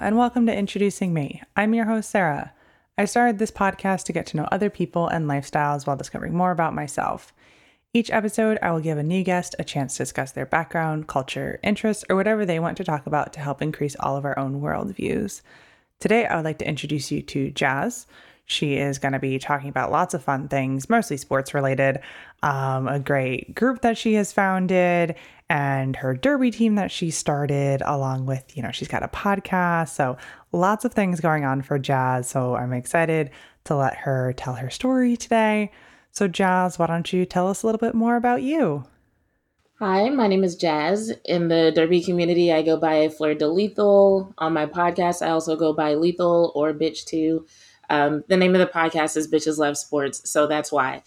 And welcome to Introducing Me. I'm your host, Sarah. I started this podcast to get to know other people and lifestyles while discovering more about myself. Each episode, I will give a new guest a chance to discuss their background, culture, interests, or whatever they want to talk about to help increase all of our own worldviews. Today, I would like to introduce you to Jazz. She is going to be talking about lots of fun things, mostly sports related, um, a great group that she has founded, and her derby team that she started, along with, you know, she's got a podcast. So lots of things going on for Jazz. So I'm excited to let her tell her story today. So, Jazz, why don't you tell us a little bit more about you? Hi, my name is Jazz. In the Derby community, I go by Fleur de Lethal. On my podcast, I also go by Lethal or Bitch Too. Um, the name of the podcast is Bitches Love Sports, so that's why.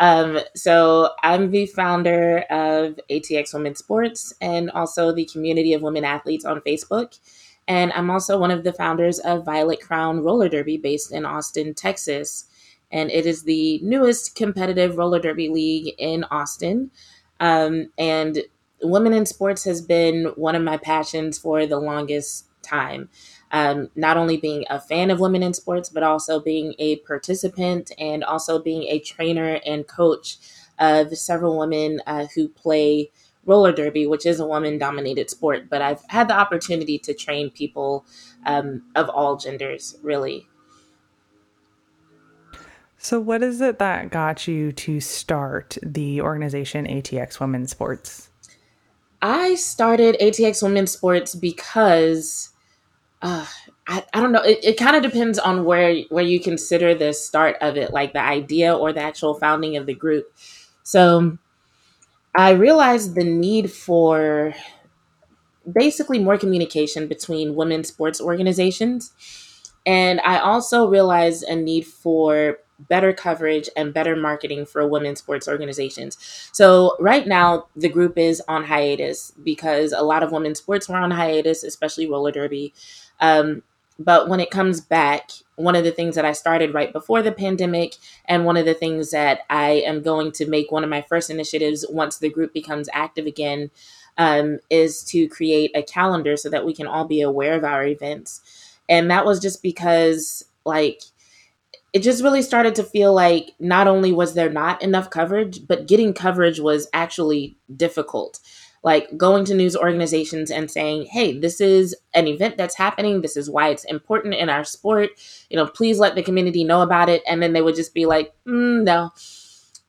Um, so I'm the founder of ATX Women's Sports and also the community of women athletes on Facebook. And I'm also one of the founders of Violet Crown Roller Derby based in Austin, Texas and it is the newest competitive roller derby league in Austin. Um, and women in sports has been one of my passions for the longest time. Um, not only being a fan of women in sports, but also being a participant and also being a trainer and coach of several women uh, who play roller derby, which is a woman dominated sport. But I've had the opportunity to train people um, of all genders, really. So, what is it that got you to start the organization ATX Women's Sports? I started ATX Women's Sports because uh, I, I don't know. It, it kind of depends on where where you consider the start of it, like the idea or the actual founding of the group. So, I realized the need for basically more communication between women's sports organizations. And I also realized a need for better coverage and better marketing for women's sports organizations. So right now the group is on hiatus because a lot of women's sports were on hiatus, especially roller derby. Um, but when it comes back, one of the things that I started right before the pandemic, and one of the things that I am going to make one of my first initiatives once the group becomes active again, um, is to create a calendar so that we can all be aware of our events. And that was just because, like, it just really started to feel like not only was there not enough coverage, but getting coverage was actually difficult. Like going to news organizations and saying, hey, this is an event that's happening. This is why it's important in our sport. You know, please let the community know about it. And then they would just be like, mm, no.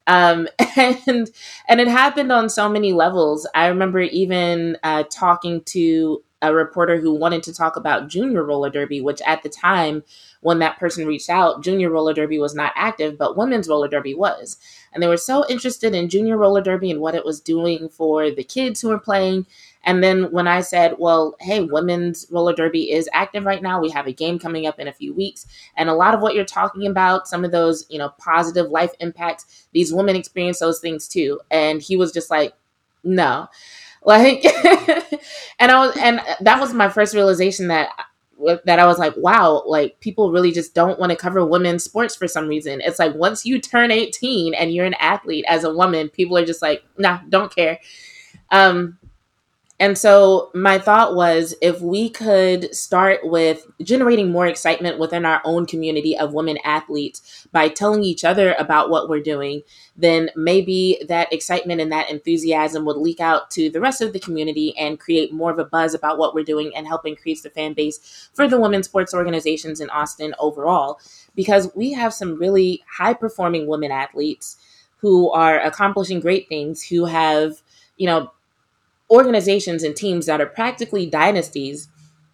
Um, and and it happened on so many levels. I remember even uh, talking to a reporter who wanted to talk about junior roller derby, which at the time when that person reached out, junior roller derby was not active, but women's roller derby was. And they were so interested in junior roller derby and what it was doing for the kids who were playing. And then when I said, well, hey, women's roller derby is active right now. We have a game coming up in a few weeks. And a lot of what you're talking about, some of those, you know, positive life impacts, these women experience those things too. And he was just like, no. Like and I was and that was my first realization that that I was like, wow, like people really just don't want to cover women's sports for some reason. It's like once you turn 18 and you're an athlete as a woman, people are just like, nah, don't care. Um, and so my thought was if we could start with generating more excitement within our own community of women athletes by telling each other about what we're doing, then maybe that excitement and that enthusiasm would leak out to the rest of the community and create more of a buzz about what we're doing and help increase the fan base for the women's sports organizations in Austin overall. Because we have some really high performing women athletes who are accomplishing great things, who have, you know, organizations and teams that are practically dynasties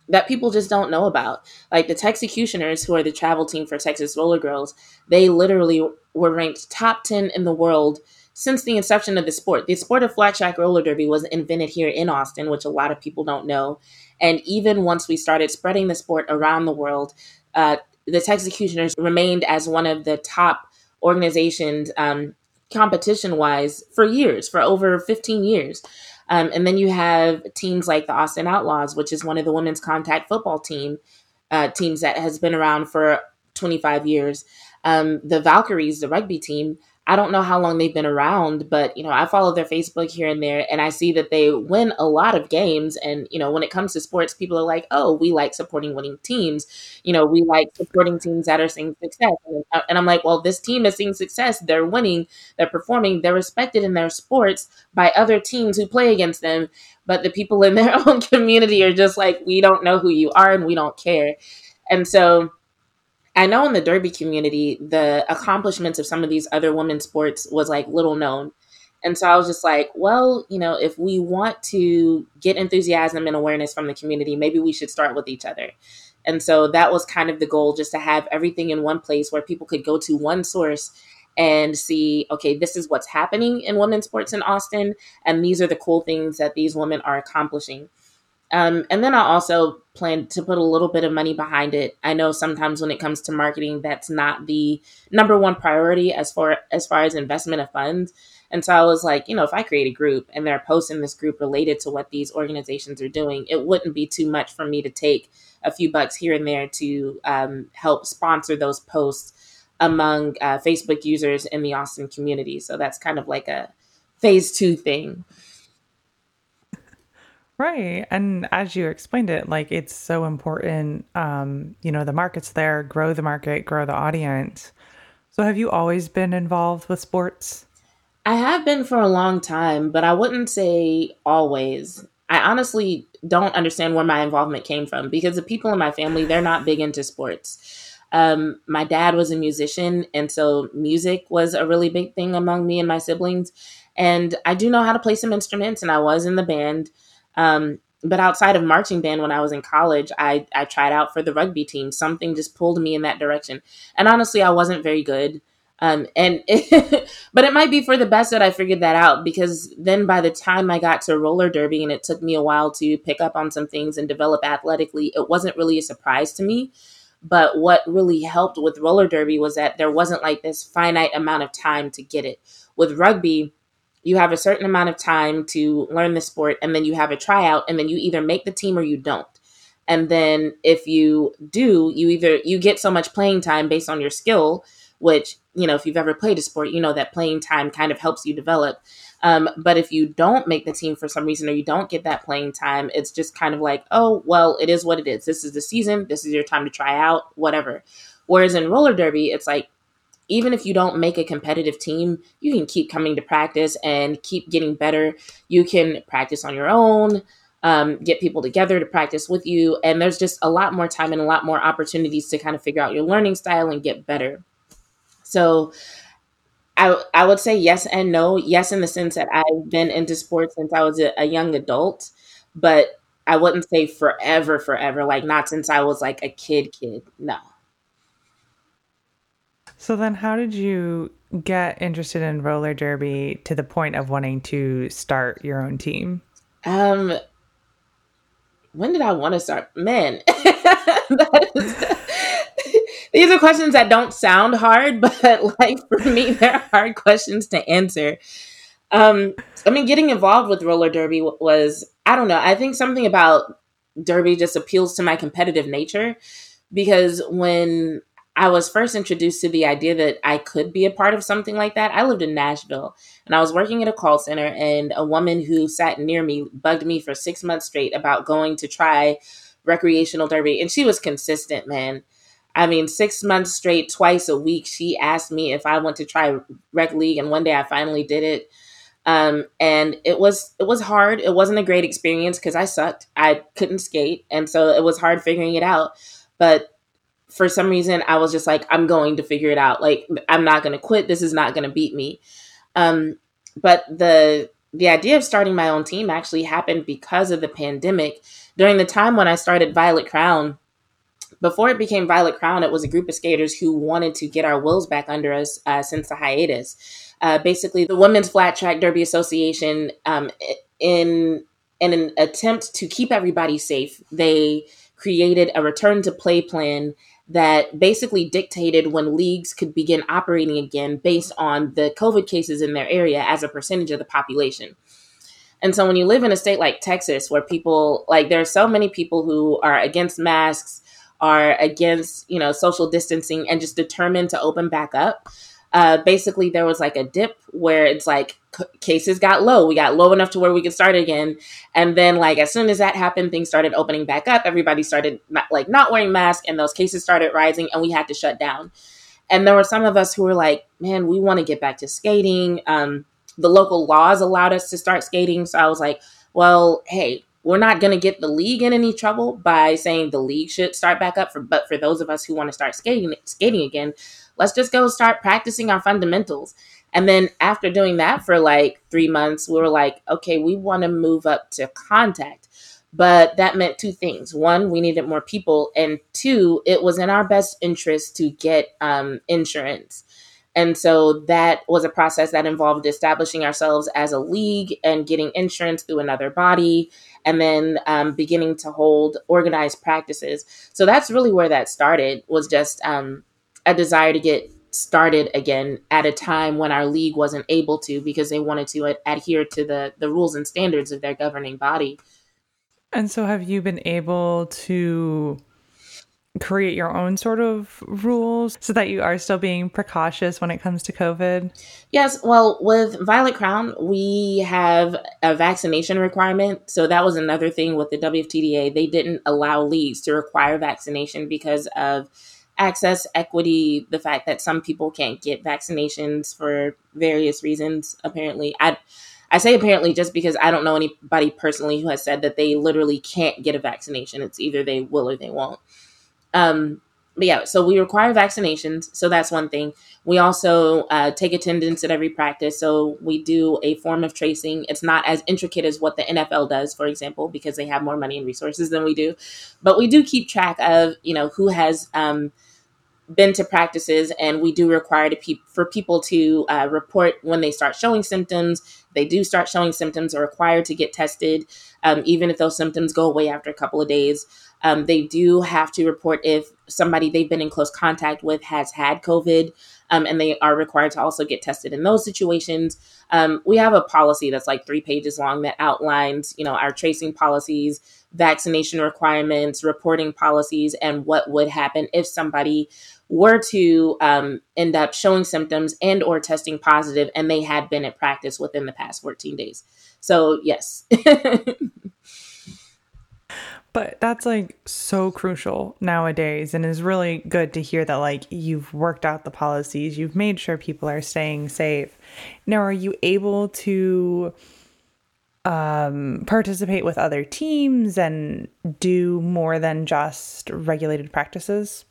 that people just don't know about. Like the Texecutioners, who are the travel team for Texas Roller Girls, they literally were ranked top 10 in the world since the inception of the sport. The sport of flat track roller derby was invented here in Austin, which a lot of people don't know. And even once we started spreading the sport around the world, uh, the Texecutioners remained as one of the top organizations um, competition wise for years, for over 15 years. Um, and then you have teams like the Austin Outlaws, which is one of the women's contact football team uh, teams that has been around for 25 years. Um, the Valkyries, the rugby team, I don't know how long they've been around, but you know, I follow their Facebook here and there and I see that they win a lot of games and you know, when it comes to sports, people are like, "Oh, we like supporting winning teams." You know, we like supporting teams that are seeing success. And uh, I'm like, "Well, this team is seeing success. They're winning, they're performing, they're respected in their sports by other teams who play against them." But the people in their own community are just like, "We don't know who you are and we don't care." And so I know in the derby community, the accomplishments of some of these other women's sports was like little known. And so I was just like, well, you know, if we want to get enthusiasm and awareness from the community, maybe we should start with each other. And so that was kind of the goal, just to have everything in one place where people could go to one source and see, okay, this is what's happening in women's sports in Austin. And these are the cool things that these women are accomplishing. Um, and then I also plan to put a little bit of money behind it. I know sometimes when it comes to marketing, that's not the number one priority as far as far as investment of funds. And so I was like, you know, if I create a group and they're posting this group related to what these organizations are doing, it wouldn't be too much for me to take a few bucks here and there to um, help sponsor those posts among uh, Facebook users in the Austin community. So that's kind of like a phase two thing. Right. And as you explained it, like it's so important. Um, you know, the market's there, grow the market, grow the audience. So have you always been involved with sports? I have been for a long time, but I wouldn't say always. I honestly don't understand where my involvement came from because the people in my family, they're not big into sports. Um, my dad was a musician, and so music was a really big thing among me and my siblings. And I do know how to play some instruments, and I was in the band. Um, but outside of marching band, when I was in college, I, I tried out for the rugby team. Something just pulled me in that direction. And honestly, I wasn't very good. Um, and it, but it might be for the best that I figured that out because then by the time I got to roller derby and it took me a while to pick up on some things and develop athletically, it wasn't really a surprise to me. But what really helped with roller derby was that there wasn't like this finite amount of time to get it. With rugby, you have a certain amount of time to learn the sport and then you have a tryout and then you either make the team or you don't. And then if you do you either you get so much playing time based on your skill which you know if you've ever played a sport you know that playing time kind of helps you develop. Um, but if you don't make the team for some reason or you don't get that playing time it's just kind of like oh well it is what it is. This is the season. This is your time to try out whatever. Whereas in roller derby it's like even if you don't make a competitive team, you can keep coming to practice and keep getting better. You can practice on your own, um, get people together to practice with you. And there's just a lot more time and a lot more opportunities to kind of figure out your learning style and get better. So, I, I would say yes and no. Yes, in the sense that I've been into sports since I was a, a young adult, but I wouldn't say forever, forever. Like, not since I was like a kid, kid. No. So then, how did you get interested in roller derby to the point of wanting to start your own team? Um, when did I want to start? Man, these are questions that don't sound hard, but like for me, they're hard questions to answer. Um, I mean, getting involved with roller derby was, I don't know, I think something about derby just appeals to my competitive nature because when I was first introduced to the idea that I could be a part of something like that. I lived in Nashville and I was working at a call center, and a woman who sat near me bugged me for six months straight about going to try recreational derby. And she was consistent, man. I mean, six months straight, twice a week, she asked me if I want to try rec league, and one day I finally did it. Um, and it was it was hard. It wasn't a great experience because I sucked. I couldn't skate, and so it was hard figuring it out. But for some reason I was just like, I'm going to figure it out. Like I'm not going to quit. This is not going to beat me. Um, but the the idea of starting my own team actually happened because of the pandemic. During the time when I started Violet Crown, before it became Violet Crown, it was a group of skaters who wanted to get our wills back under us uh, since the hiatus. Uh, basically, the Women's Flat Track Derby Association, um, in in an attempt to keep everybody safe, they created a return to play plan that basically dictated when leagues could begin operating again based on the COVID cases in their area as a percentage of the population. And so when you live in a state like Texas, where people like there are so many people who are against masks, are against, you know, social distancing and just determined to open back up, uh, basically there was like a dip where it's like c- cases got low. We got low enough to where we could start again, and then like as soon as that happened, things started opening back up. Everybody started not, like not wearing masks, and those cases started rising, and we had to shut down. And there were some of us who were like, "Man, we want to get back to skating." Um, the local laws allowed us to start skating, so I was like, "Well, hey." We're not going to get the league in any trouble by saying the league should start back up for but for those of us who want to start skating skating again, let's just go start practicing our fundamentals. And then after doing that for like three months, we were like, okay, we want to move up to contact. But that meant two things. One, we needed more people. And two, it was in our best interest to get um, insurance. And so that was a process that involved establishing ourselves as a league and getting insurance through another body, and then um, beginning to hold organized practices. So that's really where that started. Was just um, a desire to get started again at a time when our league wasn't able to because they wanted to adhere to the the rules and standards of their governing body. And so have you been able to create your own sort of rules so that you are still being precautious when it comes to COVID? Yes. Well, with Violet Crown, we have a vaccination requirement. So that was another thing with the WFTDA. They didn't allow leagues to require vaccination because of access, equity, the fact that some people can't get vaccinations for various reasons. Apparently, I I say apparently just because I don't know anybody personally who has said that they literally can't get a vaccination. It's either they will or they won't. Um, but yeah, so we require vaccinations. So that's one thing. We also uh, take attendance at every practice. So we do a form of tracing. It's not as intricate as what the NFL does, for example, because they have more money and resources than we do. But we do keep track of, you know, who has um, been to practices and we do require pe- for people to uh, report when they start showing symptoms. They do start showing symptoms are required to get tested um, even if those symptoms go away after a couple of days. Um, they do have to report if somebody they've been in close contact with has had covid um, and they are required to also get tested in those situations. Um, we have a policy that's like three pages long that outlines you know our tracing policies vaccination requirements reporting policies and what would happen if somebody were to um, end up showing symptoms and or testing positive and they had been at practice within the past 14 days. So yes. But that's like so crucial nowadays and is really good to hear that like you've worked out the policies you've made sure people are staying safe. Now are you able to um, participate with other teams and do more than just regulated practices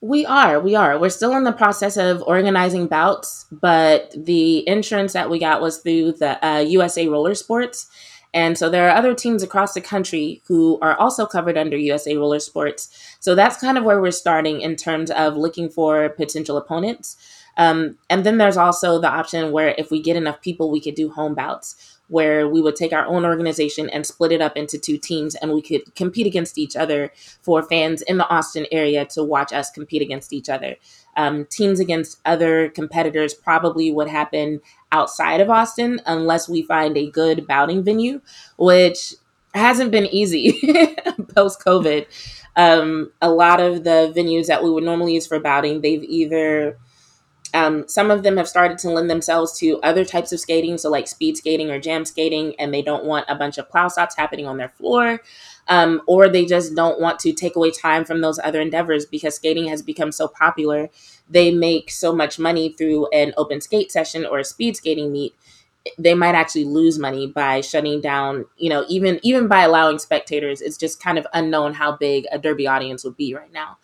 we are. We are. We're still in the process of organizing bouts, but the insurance that we got was through the uh, USA Roller Sports. And so there are other teams across the country who are also covered under USA Roller Sports. So that's kind of where we're starting in terms of looking for potential opponents. Um, and then there's also the option where if we get enough people, we could do home bouts where we would take our own organization and split it up into two teams and we could compete against each other for fans in the Austin area to watch us compete against each other. Um, teams against other competitors probably would happen outside of Austin unless we find a good bouting venue, which hasn't been easy post COVID. Um, a lot of the venues that we would normally use for bouting, they've either um, some of them have started to lend themselves to other types of skating, so like speed skating or jam skating, and they don't want a bunch of plow stops happening on their floor. Um, or they just don't want to take away time from those other endeavors because skating has become so popular. They make so much money through an open skate session or a speed skating meet. They might actually lose money by shutting down, you know, even even by allowing spectators. It's just kind of unknown how big a derby audience would be right now.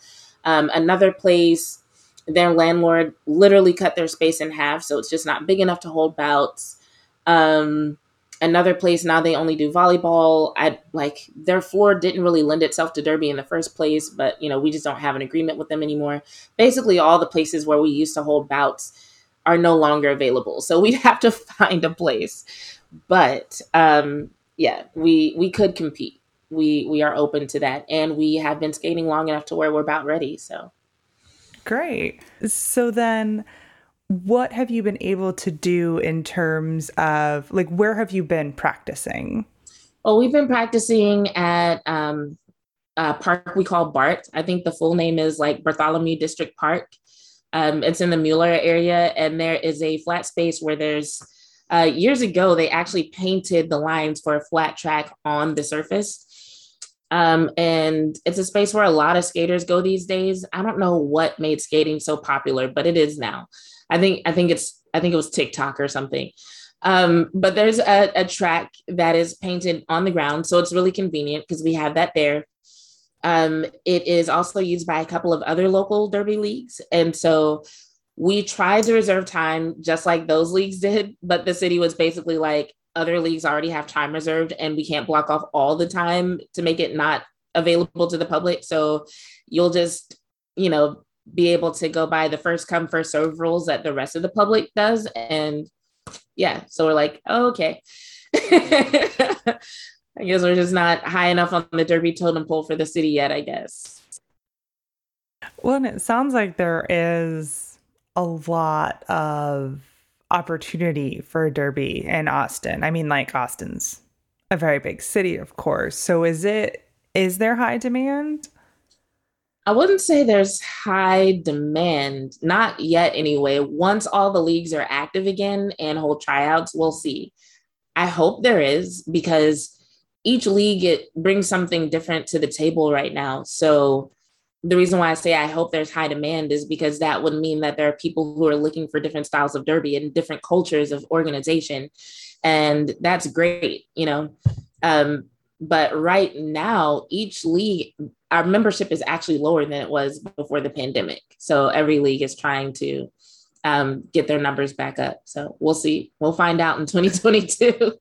Um, another place their landlord literally cut their space in half, so it's just not big enough to hold bouts. Um, another place now they only do volleyball. I like their floor didn't really lend itself to derby in the first place, but you know we just don't have an agreement with them anymore. Basically, all the places where we used to hold bouts are no longer available, so we'd have to find a place. But um, yeah, we we could compete. We we are open to that, and we have been skating long enough to where we're about ready. So Great. So then what have you been able to do in terms of like where have you been practicing? Well, we've been practicing at um, a park we call BART. I think the full name is like Bartholomew District Park. Um, it's in the Mueller area, and there is a flat space where there's uh, years ago they actually painted the lines for a flat track on the surface. Um, and it's a space where a lot of skaters go these days. I don't know what made skating so popular, but it is now. I think I think it's I think it was TikTok or something. Um, but there's a, a, track that is painted on the ground, so it's really convenient because we have that there. Um, it is also used by a couple of other local derby leagues, and so we tried to reserve time just like those leagues did, but the city was basically like, other leagues already have time reserved, and we can't block off all the time to make it not available to the public. So you'll just, you know, be able to go by the first come first serve rules that the rest of the public does and yeah, so we're like, oh, okay. I guess we're just not high enough on the Derby totem pole for the city yet, I guess. Well, and it sounds like there is a lot of opportunity for Derby in Austin. I mean, like Austin's a very big city, of course. So is it is there high demand? I wouldn't say there's high demand, not yet anyway. Once all the leagues are active again and hold tryouts, we'll see. I hope there is because each league it brings something different to the table right now. So the reason why I say I hope there's high demand is because that would mean that there are people who are looking for different styles of derby and different cultures of organization. And that's great, you know. Um, but right now, each league, our membership is actually lower than it was before the pandemic. So every league is trying to um, get their numbers back up. So we'll see. We'll find out in 2022.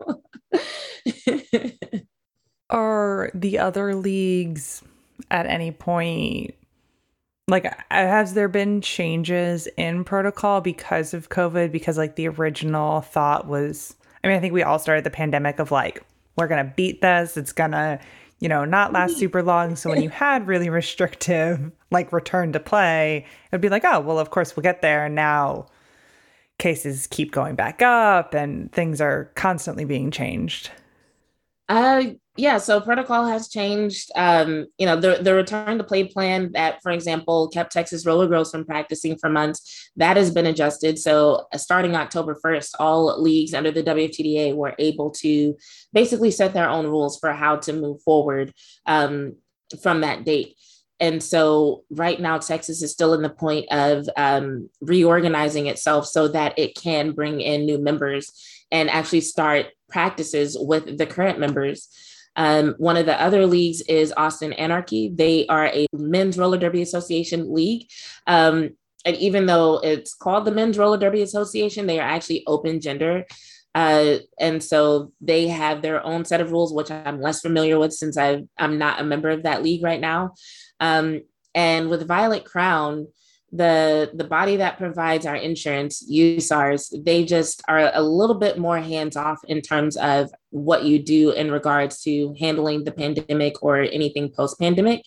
Are the other leagues at any point like has there been changes in protocol because of covid because like the original thought was i mean i think we all started the pandemic of like we're going to beat this. It's going to, you know, not last super long. So when you had really restrictive, like return to play, it'd be like, oh, well, of course we'll get there. And now cases keep going back up and things are constantly being changed. Uh, yeah, so protocol has changed. Um, you know, the, the return to play plan that, for example, kept Texas roller girls from practicing for months, that has been adjusted. So uh, starting October 1st, all leagues under the WFTDA were able to basically set their own rules for how to move forward um, from that date. And so right now, Texas is still in the point of um, reorganizing itself so that it can bring in new members and actually start practices with the current members. Um, one of the other leagues is Austin Anarchy. They are a men's roller derby association league. Um, and even though it's called the Men's Roller Derby Association, they are actually open gender. Uh, and so they have their own set of rules, which I'm less familiar with since i am not a member of that league right now. Um, and with Violet Crown, the the body that provides our insurance USARS, they just are a little bit more hands off in terms of what you do in regards to handling the pandemic or anything post pandemic.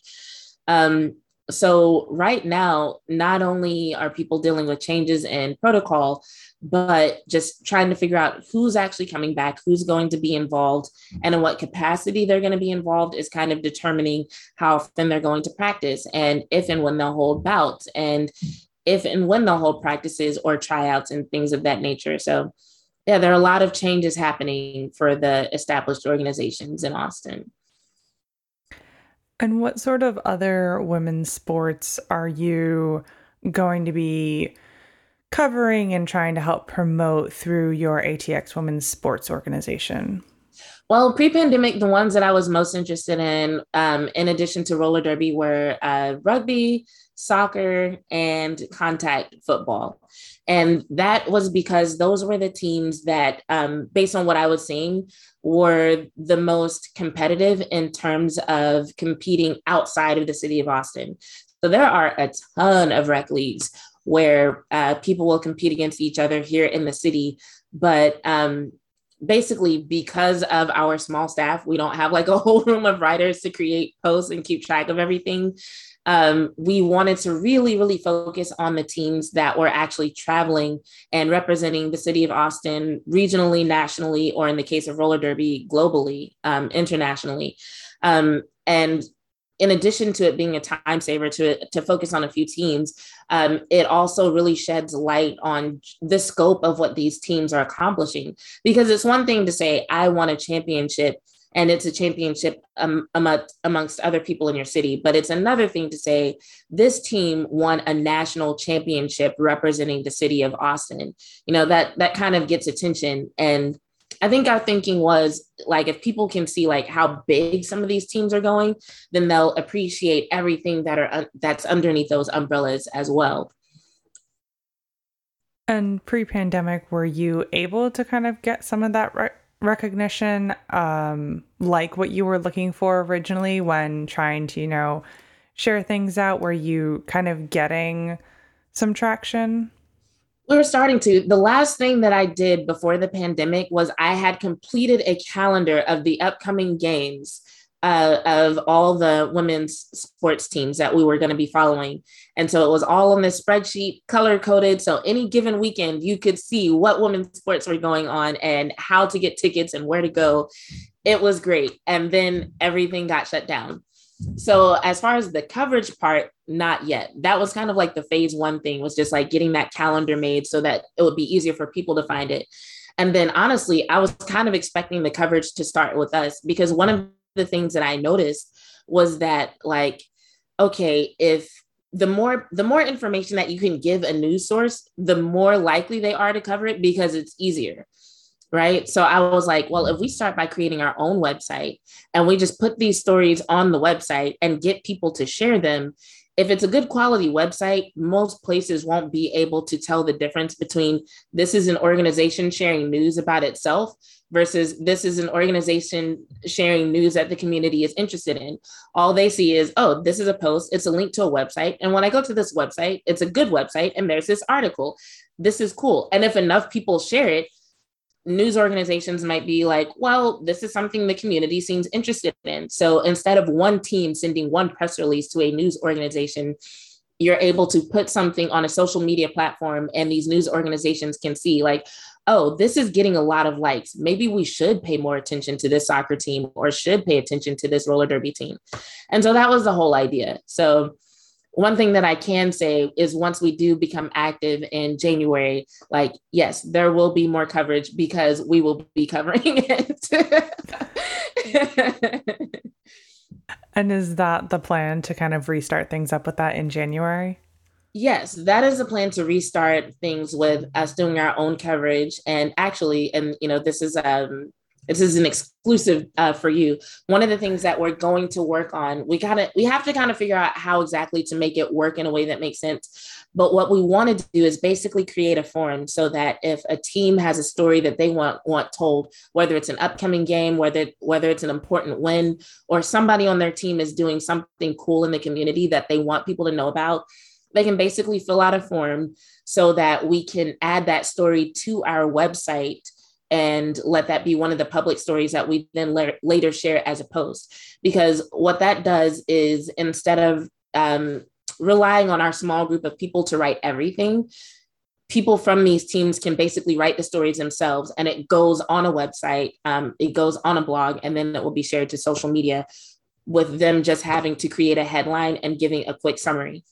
Um, so right now, not only are people dealing with changes in protocol, but just trying to figure out who's actually coming back, who's going to be involved, and in what capacity they're going to be involved is kind of determining how often they're going to practice and if and when they'll hold bouts and if and when they'll hold practices or tryouts and things of that nature. So, yeah, there are a lot of changes happening for the established organizations in Austin. And what sort of other women's sports are you going to be? covering and trying to help promote through your ATX Women's Sports Organization? Well, pre-pandemic, the ones that I was most interested in, um, in addition to roller derby, were uh, rugby, soccer, and contact football. And that was because those were the teams that, um, based on what I was seeing, were the most competitive in terms of competing outside of the city of Austin. So there are a ton of rec leagues where uh, people will compete against each other here in the city. But um, basically, because of our small staff, we don't have like a whole room of writers to create posts and keep track of everything. Um, we wanted to really, really focus on the teams that were actually traveling and representing the city of Austin regionally, nationally, or in the case of roller derby, globally, um, internationally. Um, and in addition to it being a time saver to to focus on a few teams, um, it also really sheds light on the scope of what these teams are accomplishing. Because it's one thing to say, I won a championship and it's a championship um, amongst, other people in your city. But it's another thing to say this team won a national championship representing the city of Austin. You know that that kind of gets attention, and I think our thinking was like if people can see like how big some of these teams are going, then they'll appreciate everything that are that's underneath those umbrellas as well. And pre-pandemic, were you able to kind of get some of that right? Recognition um, like what you were looking for originally when trying to, you know, share things out? Were you kind of getting some traction? We were starting to. The last thing that I did before the pandemic was I had completed a calendar of the upcoming games uh, of all the women's sports teams that we were going to be following. And so it was all on this spreadsheet, color coded. So any given weekend, you could see what women's sports were going on and how to get tickets and where to go. It was great. And then everything got shut down. So as far as the coverage part, not yet. That was kind of like the phase one thing was just like getting that calendar made so that it would be easier for people to find it. And then honestly, I was kind of expecting the coverage to start with us because one of the things that I noticed was that like, okay, if the more the more information that you can give a news source, the more likely they are to cover it because it's easier. Right. So I was like, well, if we start by creating our own website and we just put these stories on the website and get people to share them, if it's a good quality website, most places won't be able to tell the difference between this is an organization sharing news about itself versus this is an organization sharing news that the community is interested in. All they see is, oh, this is a post, it's a link to a website. And when I go to this website, it's a good website, and there's this article. This is cool. And if enough people share it, news organizations might be like, well, this is something the community seems interested in. So instead of one team sending one press release to a news organization, you're able to put something on a social media platform and these news organizations can see like oh this is getting a lot of likes. Maybe we should pay more attention to this soccer team or should pay attention to this roller derby team. And so that was the whole idea. So one thing that I can say is once we do become active in January, like, yes, there will be more coverage because we will be covering it. and is that the plan to kind of restart things up with that in January? Yes, that is the plan to restart things with us doing our own coverage. And actually, and you know, this is um this is an exclusive uh, for you. One of the things that we're going to work on we kind of we have to kind of figure out how exactly to make it work in a way that makes sense. But what we want to do is basically create a forum so that if a team has a story that they want want told whether it's an upcoming game whether whether it's an important win or somebody on their team is doing something cool in the community that they want people to know about they can basically fill out a form so that we can add that story to our website and let that be one of the public stories that we then la- later share as a post. Because what that does is instead of um, relying on our small group of people to write everything, people from these teams can basically write the stories themselves and it goes on a website, um, it goes on a blog, and then it will be shared to social media with them just having to create a headline and giving a quick summary.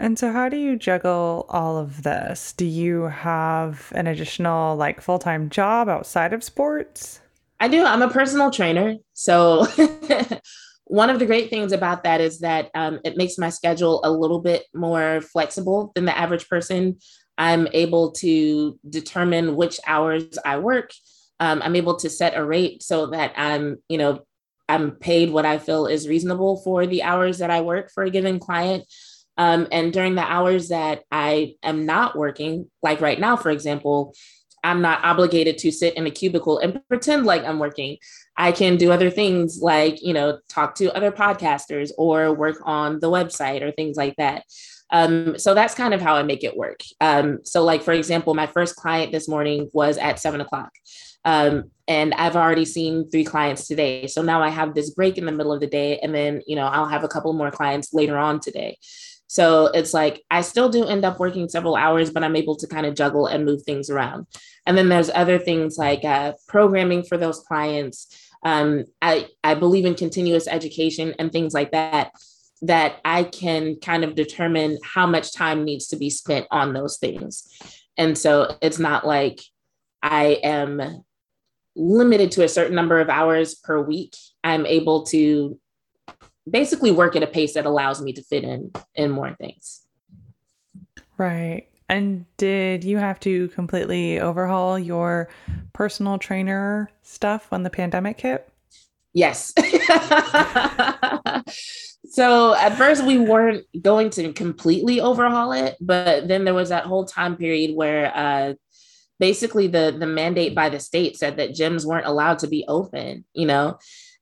And so, how do you juggle all of this? Do you have an additional, like, full time job outside of sports? I do. I'm a personal trainer. So, one of the great things about that is that um, it makes my schedule a little bit more flexible than the average person. I'm able to determine which hours I work. Um, I'm able to set a rate so that I'm, you know, I'm paid what I feel is reasonable for the hours that I work for a given client. Um, and during the hours that I am not working, like right now, for example, I'm not obligated to sit in a cubicle and pretend like I'm working. I can do other things like, you know, talk to other podcasters or work on the website or things like that. Um, so that's kind of how I make it work. Um, so, like, for example, my first client this morning was at seven o'clock. Um, and I've already seen three clients today. So now I have this break in the middle of the day, and then, you know, I'll have a couple more clients later on today. So it's like I still do end up working several hours, but I'm able to kind of juggle and move things around. And then there's other things like uh, programming for those clients, Um, I, I believe in continuous education and things like that, that I can kind of determine how much time needs to be spent on those things. And so it's not like I am limited to a certain number of hours per week. I'm able to basically work at a pace that allows me to fit in in more things. Right. And did you have to completely overhaul your personal trainer stuff when the pandemic hit? Yes. so at first we weren't going to completely overhaul it, but then there was that whole time period where uh, basically the the mandate by the state said that gyms weren't allowed to be open, you know.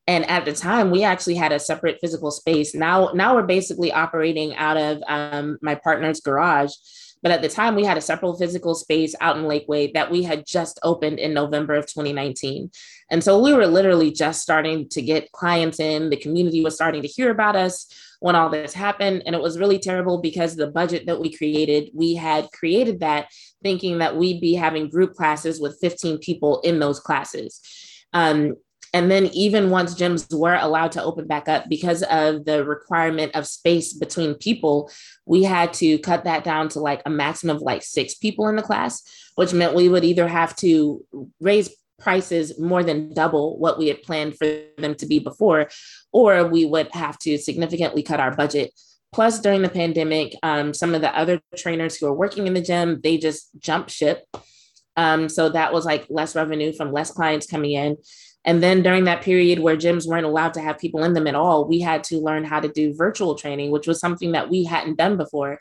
And at the time, we actually had a separate physical space. Now, now we're basically operating out of um, my partner's garage but at the time, we had a separate physical space out in Lakeway that we had just opened in November of 2019. And so we were literally just starting to get clients in. The community was starting to hear about us when all this happened. And it was really terrible because the budget that we created, we had created that thinking that we'd be having group classes with 15 people in those classes. Um, and then, even once gyms were allowed to open back up because of the requirement of space between people, we had to cut that down to like a maximum of like six people in the class, which meant we would either have to raise prices more than double what we had planned for them to be before, or we would have to significantly cut our budget. Plus, during the pandemic, um, some of the other trainers who are working in the gym, they just jumped ship. Um, so that was like less revenue from less clients coming in. And then during that period where gyms weren't allowed to have people in them at all, we had to learn how to do virtual training, which was something that we hadn't done before.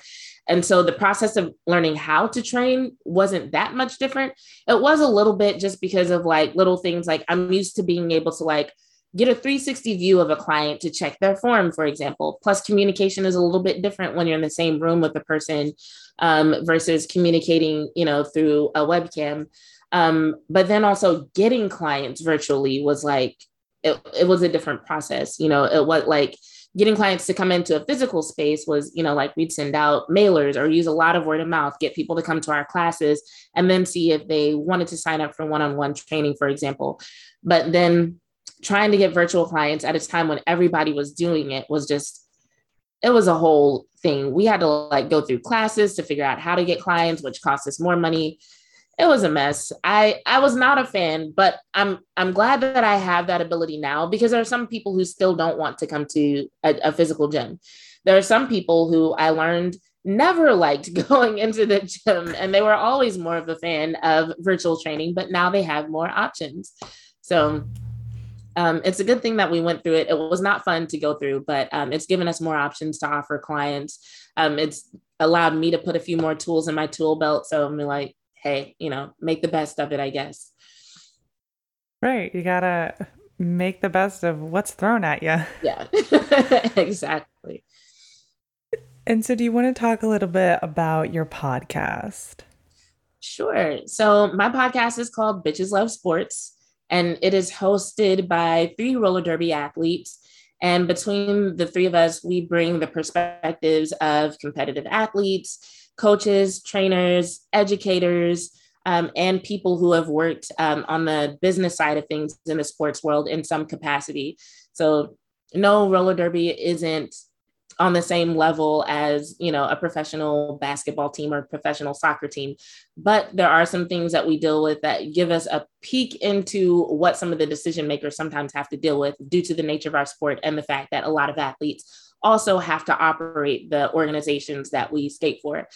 And so the process of learning how to train wasn't that much different. It was a little bit just because of like little things like I'm used to being able to like get a 360 view of a client to check their form, for example. Plus, communication is a little bit different when you're in the same room with the person um, versus communicating, you know, through a webcam. Um, but then also getting clients virtually was like, it, it was a different process. You know, it was like getting clients to come into a physical space was, you know, like we'd send out mailers or use a lot of word of mouth, get people to come to our classes, and then see if they wanted to sign up for one on one training, for example. But then trying to get virtual clients at a time when everybody was doing it was just it was a whole thing. We had to like go through classes to figure out how to get clients, which cost us more money it was a mess. I I was not a fan, but I'm I'm glad that I have that ability now because there are some people who still don't want to come to a, a physical gym. There are some people who I learned never liked going into the gym and they were always more of a fan of virtual training, but now they have more options. So um, it's a good thing that we went through it. It was not fun to go through, but um, it's given us more options to offer clients. Um, it's allowed me to put a few more tools in my tool belt. So I'm like, hey, you know, make the best of it, I guess. Right. You got to make the best of what's thrown at you. Yeah, exactly. And so, do you want to talk a little bit about your podcast? Sure. So, my podcast is called Bitches Love Sports, and it is hosted by three roller derby athletes. And between the three of us, we bring the perspectives of competitive athletes, coaches, trainers, educators, um, and people who have worked um, on the business side of things in the sports world in some capacity. So, no, roller derby isn't on the same level as you know a professional basketball team or professional soccer team but there are some things that we deal with that give us a peek into what some of the decision makers sometimes have to deal with due to the nature of our sport and the fact that a lot of athletes also have to operate the organizations that we skate for.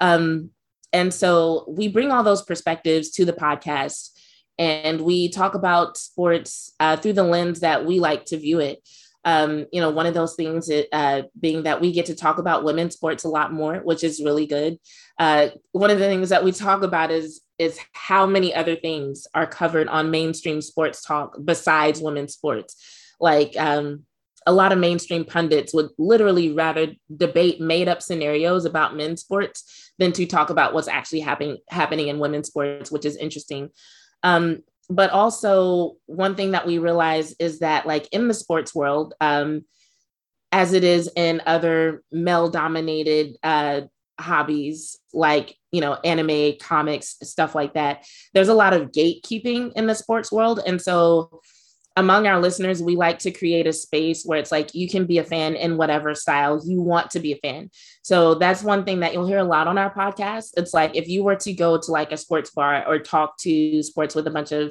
Um, and so we bring all those perspectives to the podcast and we talk about sports uh, through the lens that we like to view it. Um, you know, one of those things uh, being that we get to talk about women's sports a lot more, which is really good. Uh, one of the things that we talk about is is how many other things are covered on mainstream sports talk besides women's sports. Like um, a lot of mainstream pundits would literally rather debate made up scenarios about men's sports than to talk about what's actually happening happening in women's sports, which is interesting. Um, but also, one thing that we realize is that, like in the sports world, um, as it is in other male dominated uh, hobbies like you know anime comics stuff like that there's a lot of gatekeeping in the sports world and so among our listeners, we like to create a space where it's like you can be a fan in whatever style you want to be a fan. So that's one thing that you'll hear a lot on our podcast. It's like if you were to go to like a sports bar or talk to sports with a bunch of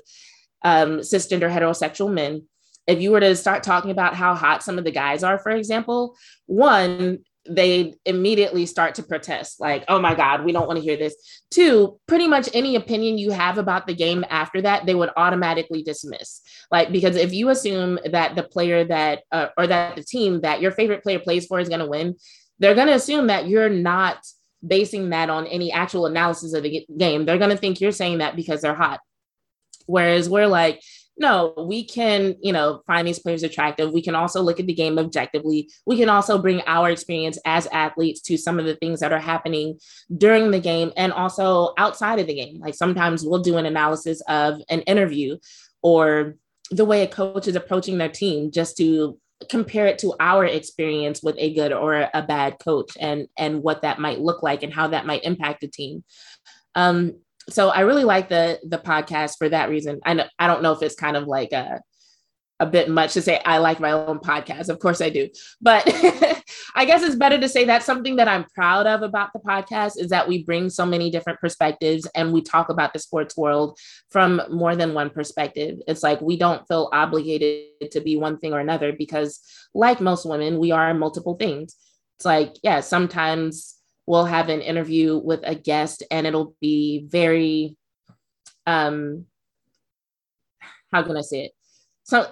um, cisgender heterosexual men, if you were to start talking about how hot some of the guys are, for example, one, they immediately start to protest, like, oh my God, we don't want to hear this. Two, pretty much any opinion you have about the game after that, they would automatically dismiss. Like, because if you assume that the player that, uh, or that the team that your favorite player plays for is going to win, they're going to assume that you're not basing that on any actual analysis of the game. They're going to think you're saying that because they're hot. Whereas we're like, no, we can, you know, find these players attractive. We can also look at the game objectively. We can also bring our experience as athletes to some of the things that are happening during the game and also outside of the game. Like sometimes we'll do an analysis of an interview or the way a coach is approaching their team just to compare it to our experience with a good or a bad coach and and what that might look like and how that might impact the team. Um, so I really like the the podcast for that reason. I know, I don't know if it's kind of like a a bit much to say I like my own podcast. Of course I do. But I guess it's better to say that's something that I'm proud of about the podcast is that we bring so many different perspectives and we talk about the sports world from more than one perspective. It's like we don't feel obligated to be one thing or another because like most women, we are multiple things. It's like, yeah, sometimes we'll have an interview with a guest and it'll be very um how can i say it so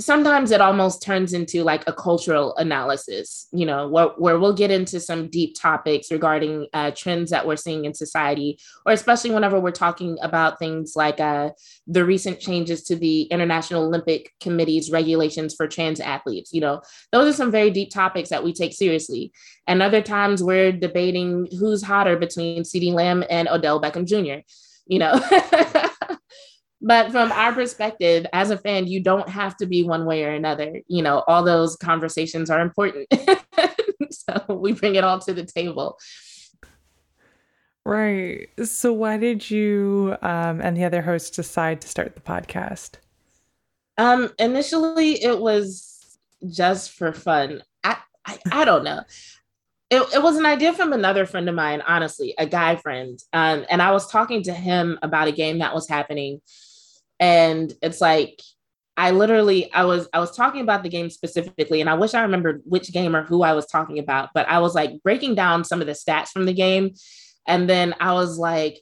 sometimes it almost turns into like a cultural analysis you know where, where we'll get into some deep topics regarding uh, trends that we're seeing in society or especially whenever we're talking about things like uh, the recent changes to the international olympic committee's regulations for trans athletes you know. Those are some very deep topics that we take seriously. And other times we're debating who's hotter between CeeDee Lamb and odell beckham jr you know but from our perspective as a fan you don't have to be one way or another. You know all those conversations are important. So we bring it all to the table. Right. So why did you um, and the other hosts decide to start the podcast? Um initially it was just for fun. I i, I don't know. It, it was an idea from another friend of mine honestly a guy friend. Um, and i was talking to him about a game that was happening and it's like I literally I was I was talking about the game specifically and I wish I remembered which game or who I was talking about but I was like breaking down some of the stats from the game and then I was like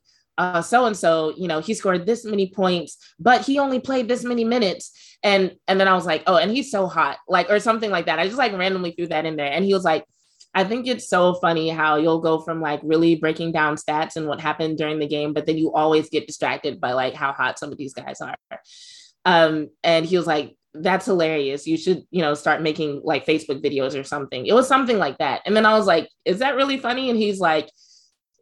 so and so, you know, he scored this many points, but he only played this many minutes. And and then I was like, oh, and he's so hot, like or something like that. I just like randomly threw that in there, and he was like, I think it's so funny how you'll go from like really breaking down stats and what happened during the game, but then you always get distracted by like how hot some of these guys are. Um, and he was like, that's hilarious. You should, you know, start making like Facebook videos or something. It was something like that. And then I was like, is that really funny? And he's like,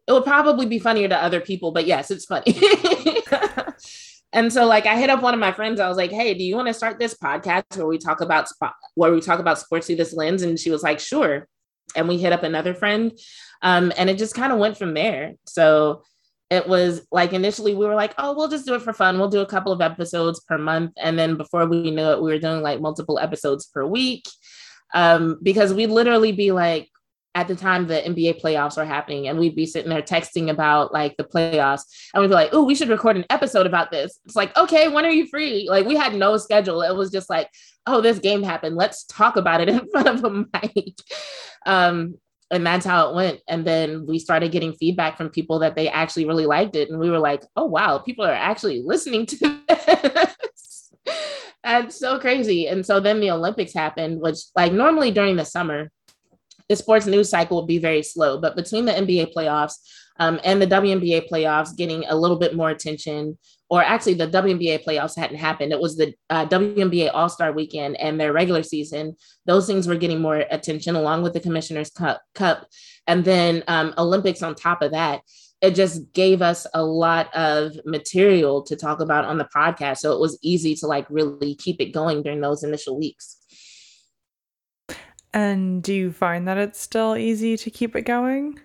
it would probably be funnier to other people, but yes, it's funny. and so like I hit up one of my friends. I was like, "Hey, do you want to start this podcast where we talk about spot where we talk about sports through this lens?" And she was like, "Sure." And we hit up another friend um, and it just kind of went from there so it was like initially we were like oh we'll just do it for fun we'll do a couple of episodes per month and then before we knew it we were doing like multiple episodes per week um, because we'd literally be like at the time the NBA playoffs were happening and we'd be sitting there texting about like the playoffs and we'd be like, oh, we should record an episode about this. It's like, okay, when are you free? Like we had no schedule. It was just like, oh, this game happened. Let's talk about it in front of a mic. Um, and that's how it went. And then we started getting feedback from people that they actually really liked it. And we were like, oh, wow, people are actually listening to this. that's so crazy. And so then the Olympics happened, which, like, normally during the summer, the sports news cycle would be very slow. But between the NBA playoffs um, and the WNBA playoffs getting a little bit more attention, or actually the WNBA playoffs hadn't happened. It was the uh, WNBA All Star Weekend and their regular season. Those things were getting more attention, along with the Commissioner's Cup, Cup. and then um, Olympics on top of that. It just gave us a lot of material to talk about on the podcast, so it was easy to like really keep it going during those initial weeks. And do you find that it's still easy to keep it going?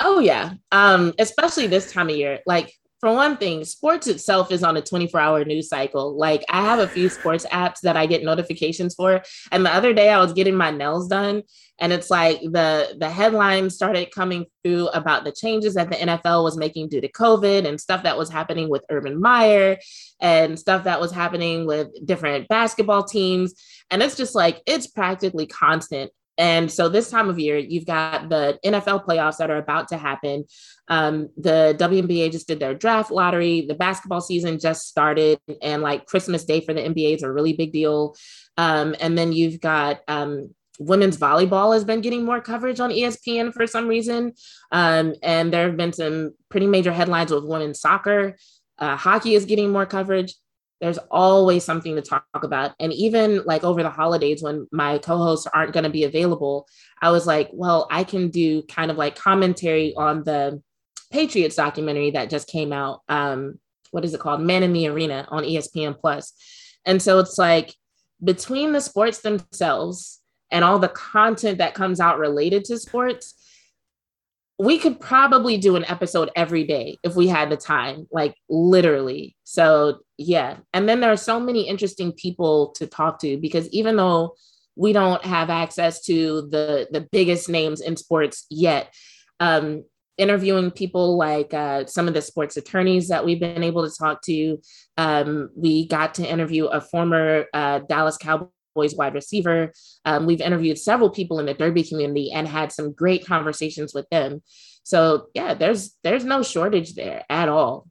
Oh yeah. Um, especially this time of year. Like for one thing, sports itself is on a 24 hour news cycle. Like I have a few sports apps that I get notifications for. And the other day I was getting my nails done and it's like the the headlines started coming through about the changes that the NFL was making due to COVID and stuff that was happening with Urban Meyer and stuff that was happening with different basketball teams. And it's just like it's practically constant and so this time of year, you've got the NFL playoffs that are about to happen. Um, the WNBA just did their draft lottery. The basketball season just started, and like Christmas Day for the NBA is a really big deal. Um, and then you've got um, women's volleyball has been getting more coverage on ESPN for some reason. Um, and there have been some pretty major headlines with women's soccer. Uh, hockey is getting more coverage there's always something to talk about. And even like over the holidays when my co-hosts aren't going to be available, I was like, well, I can do kind of like commentary on the Patriots documentary that just came out. Um, what is it called? Man in the Arena on ESPN Plus. And so it's like between the sports themselves and all the content that comes out related to sports, we could probably do an episode every day if we had the time, like literally. So, yeah. And then there are so many interesting people to talk to because even though we don't have access to the the biggest names in sports yet, um, interviewing people like uh, some of the sports attorneys that we've been able to talk to. Um, we got to interview a former uh, Dallas Cowboy Boys wide receiver. Um, we've interviewed several people in the Derby community and had some great conversations with them. So yeah, there's there's no shortage there at all.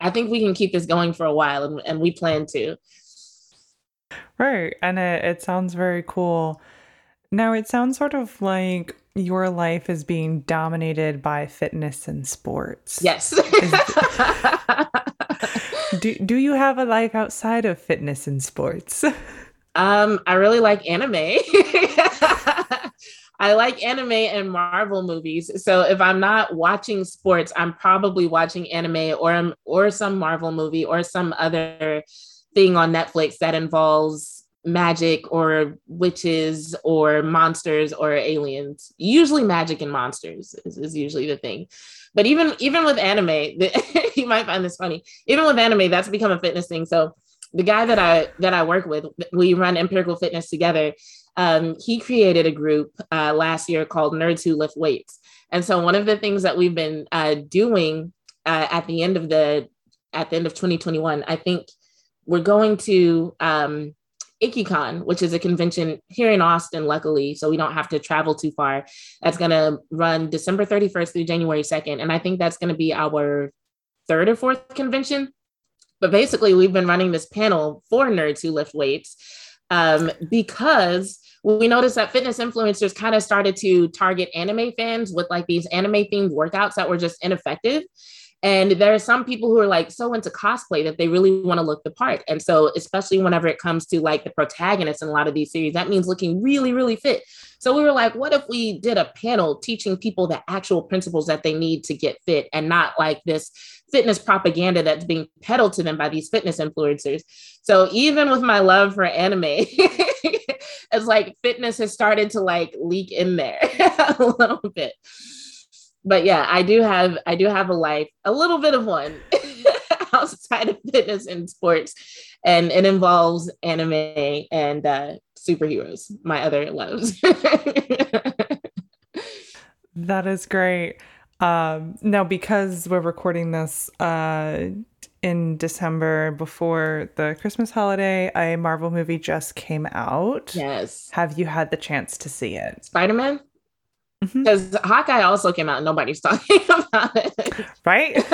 I think we can keep this going for a while, and, and we plan to. Right, and it, it sounds very cool. Now it sounds sort of like your life is being dominated by fitness and sports. Yes. do, do you have a life outside of fitness and sports? Um, I really like anime. I like anime and Marvel movies. So if I'm not watching sports, I'm probably watching anime or or some Marvel movie or some other thing on Netflix that involves magic or witches or monsters or aliens. Usually magic and monsters is, is usually the thing. But even even with anime, the, you might find this funny. Even with anime, that's become a fitness thing. So the guy that I that I work with, we run empirical fitness together. Um, he created a group uh, last year called Nerds Who Lift Weights, and so one of the things that we've been uh, doing uh, at the end of the at the end of 2021, I think we're going to um, Ikkicon, which is a convention here in Austin, luckily, so we don't have to travel too far. That's going to run December 31st through January 2nd, and I think that's going to be our third or fourth convention but basically, we've been running this panel for nerds who lift weights um, because we noticed that fitness influencers kind of started to target anime fans with like these anime themed workouts that were just ineffective. And there are some people who are like so into cosplay that they really want to look the part. And so, especially whenever it comes to like the protagonists in a lot of these series, that means looking really, really fit. So, we were like, what if we did a panel teaching people the actual principles that they need to get fit and not like this fitness propaganda that's being peddled to them by these fitness influencers. So, even with my love for anime, it's like fitness has started to like leak in there a little bit but yeah, I do have I do have a life, a little bit of one outside of fitness and sports, and it involves anime and uh, superheroes, my other loves. that is great. Um, now, because we're recording this uh, in December before the Christmas holiday, a Marvel movie just came out. Yes. Have you had the chance to see it? Spider Man? Because mm-hmm. Hawkeye also came out and nobody's talking about it. Right.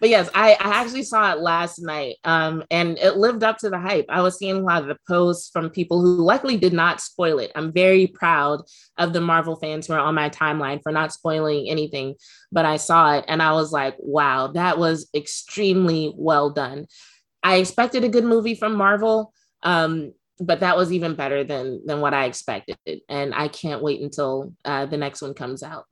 but yes, I, I actually saw it last night um, and it lived up to the hype. I was seeing a lot of the posts from people who luckily did not spoil it. I'm very proud of the Marvel fans who are on my timeline for not spoiling anything, but I saw it and I was like, wow, that was extremely well done. I expected a good movie from Marvel. Um, but that was even better than than what I expected, and I can't wait until uh, the next one comes out.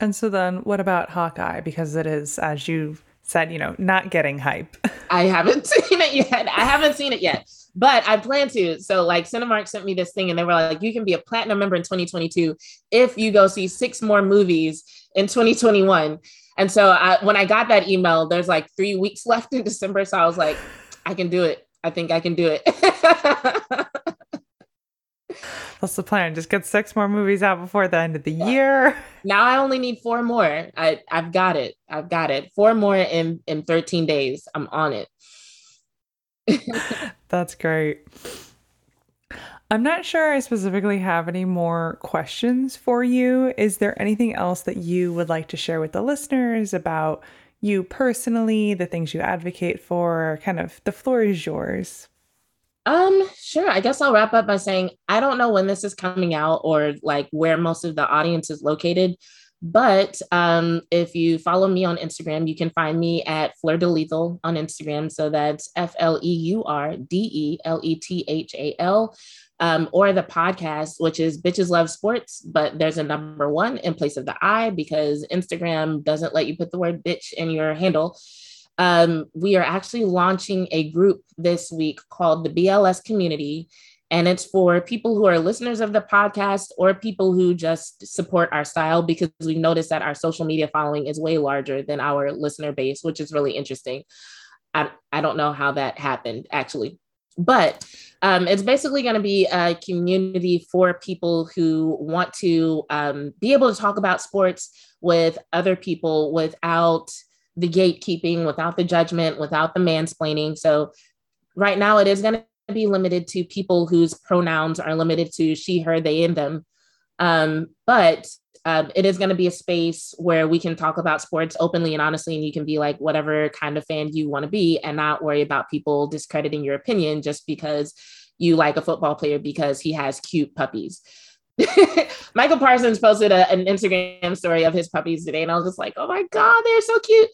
And so then, what about Hawkeye? Because it is, as you said, you know, not getting hype. I haven't seen it yet. I haven't seen it yet, but I plan to. So, like, Cinemark sent me this thing, and they were like, "You can be a platinum member in 2022 if you go see six more movies in 2021." And so I, when I got that email, there's like three weeks left in December. So I was like, I can do it. I think I can do it. That's the plan. Just get six more movies out before the end of the year. Now I only need four more. I I've got it. I've got it. Four more in in 13 days. I'm on it. That's great. I'm not sure I specifically have any more questions for you. Is there anything else that you would like to share with the listeners about you personally, the things you advocate for? Kind of the floor is yours. Um, sure. I guess I'll wrap up by saying I don't know when this is coming out or like where most of the audience is located. But um, if you follow me on Instagram, you can find me at Fleur de Lethal on Instagram. So that's F L E U R D E L E T H A L. Um, or the podcast, which is Bitches Love Sports, but there's a number one in place of the I because Instagram doesn't let you put the word bitch in your handle. Um, we are actually launching a group this week called the BLS Community. And it's for people who are listeners of the podcast or people who just support our style because we've noticed that our social media following is way larger than our listener base, which is really interesting. I, I don't know how that happened actually, but um, it's basically going to be a community for people who want to um, be able to talk about sports with other people without the gatekeeping, without the judgment, without the mansplaining. So right now it is going to be limited to people whose pronouns are limited to she, her, they, and them. Um, but um, it is going to be a space where we can talk about sports openly and honestly, and you can be like whatever kind of fan you want to be and not worry about people discrediting your opinion just because you like a football player because he has cute puppies. Micah Parsons posted a, an Instagram story of his puppies today, and I was just like, oh my God, they're so cute.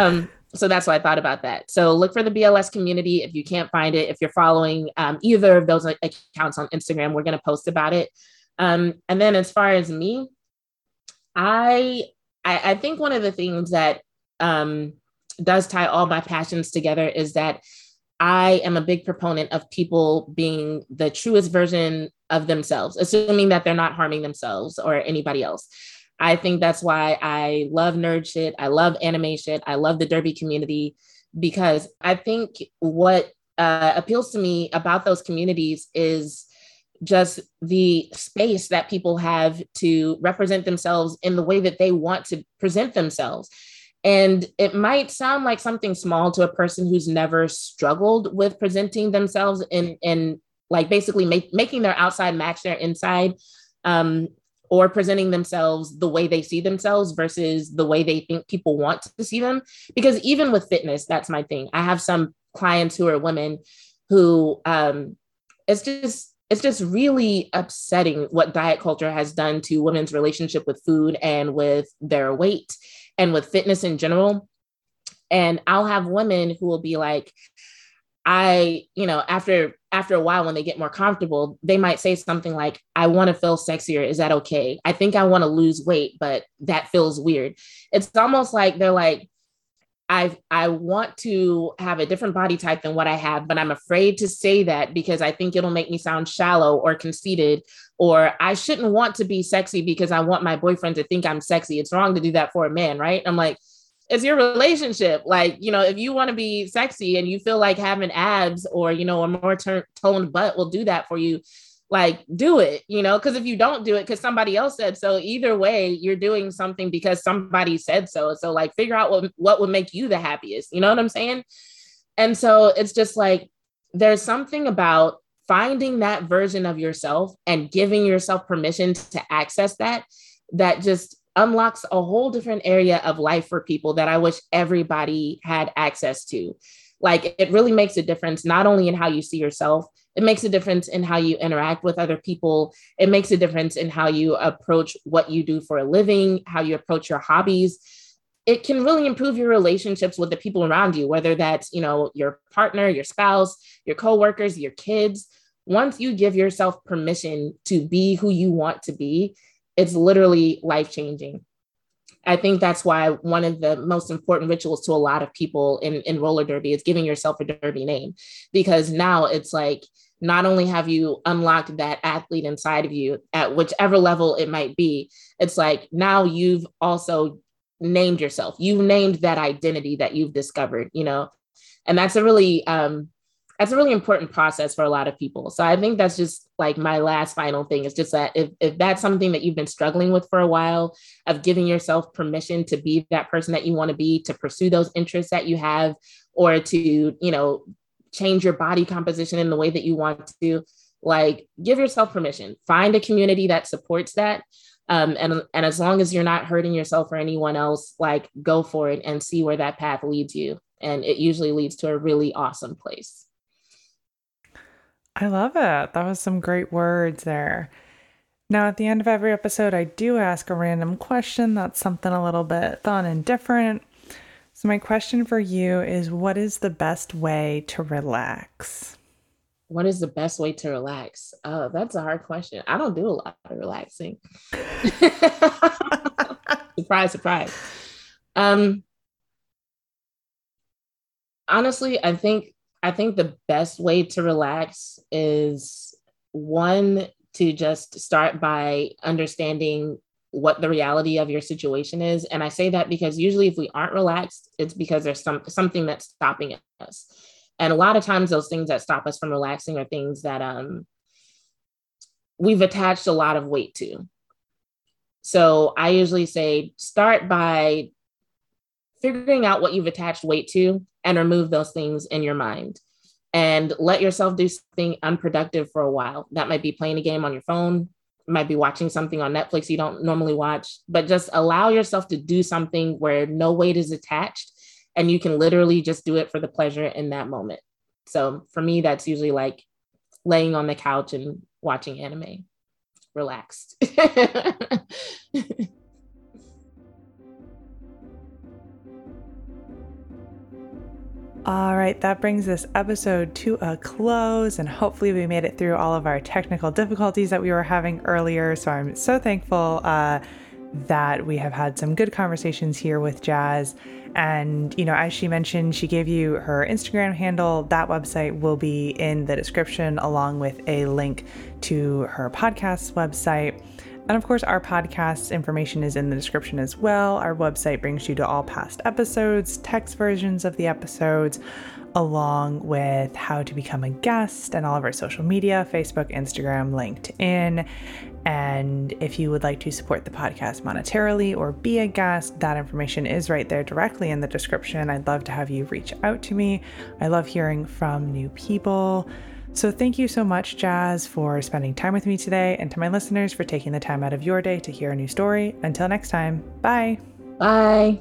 Um, so that's why I thought about that. So look for the BLS community. If you can't find it, if you're following um, either of those accounts on Instagram, we're going to post about it. Um, and then as far as me, I, I, I think one of the things that um, does tie all my passions together is that I am a big proponent of people being the truest version of themselves, assuming that they're not harming themselves or anybody else. I think that's why I love nerd shit. I love anime shit. I love the derby community because I think what uh, appeals to me about those communities is just the space that people have to represent themselves in the way that they want to present themselves. And it might sound like something small to a person who's never struggled with presenting themselves in, in like basically make, making their outside match their inside um, or presenting themselves the way they see themselves versus the way they think people want to see them. Because even with fitness, that's my thing. I have some clients who are women who um, it's just it's just really upsetting what diet culture has done to women's relationship with food and with their weight and with fitness in general. And I'll have women who will be like, I, you know, after after a while when they get more comfortable, they might say something like, I want to feel sexier. Is that okay? I think I want to lose weight, but that feels weird. It's almost like they're like, I I want to have a different body type than what I have, but I'm afraid to say that because I think it'll make me sound shallow or conceited or I shouldn't want to be sexy because I want my boyfriend to think I'm sexy. It's wrong to do that for a man, right? I'm like it's your relationship. Like, you know, if you want to be sexy and you feel like having abs or, you know, a more toned butt will do that for you, like do it you know because if you don't do it because somebody else said so either way you're doing something because somebody said so. So like figure out what what would make you the happiest you know what i'm saying? And so it's just like there's something about finding that version of yourself and giving yourself permission to access that that just unlocks a whole different area of life for people that i wish everybody had access to like it really makes a difference not only in how you see yourself it makes a difference in how you interact with other people. It makes a difference in how you approach what you do for a living how you approach your hobbies. It can really improve your relationships with the people around you whether that's you know your partner your spouse your coworkers your kids. Once you give yourself permission to be who you want to be it's literally life changing I think that's why one of the most important rituals to a lot of people in, in roller derby is giving yourself a derby name because now it's like not only have you unlocked that athlete inside of you at whichever level it might be, it's like now you've also named yourself. You've named that identity that you've discovered, you know, and that's a really um, that's a really important process for a lot of people. So I think that's just like my last final thing is just that if, if that's something that you've been struggling with for a while, of giving yourself permission to be that person that you want to be, to pursue those interests that you have, or to, you know, change your body composition in the way that you want to, like give yourself permission. Find a community that supports that. Um, and, and as long as you're not hurting yourself or anyone else, like go for it and see where that path leads you. And it usually leads to a really awesome place. I love it. That was some great words there. Now, at the end of every episode, I do ask a random question that's something a little bit fun and different. So, my question for you is What is the best way to relax? What is the best way to relax? Oh, that's a hard question. I don't do a lot of relaxing. surprise, surprise. Um, honestly, I think I think the best way to relax is one to just start by understanding what the reality of your situation is. And i say that because usually if we aren't relaxed it's because there's some something that's stopping us. And a lot of times those things that stop us from relaxing are things that um we've attached a lot of weight to. So i usually say start by figuring out what you've attached weight to and remove those things in your mind and let yourself do something unproductive for a while. That might be playing a game on your phone, might be watching something on Netflix you don't normally watch, but just allow yourself to do something where no weight is attached and you can literally just do it for the pleasure in that moment. So for me, that's usually like laying on the couch and watching anime, relaxed. All right, that brings this episode to a close, and hopefully, we made it through all of our technical difficulties that we were having earlier. So, I'm so thankful uh, that we have had some good conversations here with Jazz. And, you know, as she mentioned, she gave you her Instagram handle. That website will be in the description, along with a link to her podcast website. And of course, our podcast information is in the description as well. Our website brings you to all past episodes, text versions of the episodes, along with how to become a guest and all of our social media Facebook, Instagram, LinkedIn. And if you would like to support the podcast monetarily or be a guest, that information is right there directly in the description. I'd love to have you reach out to me. I love hearing from new people. So, thank you so much, Jazz, for spending time with me today, and to my listeners for taking the time out of your day to hear a new story. Until next time, bye. Bye.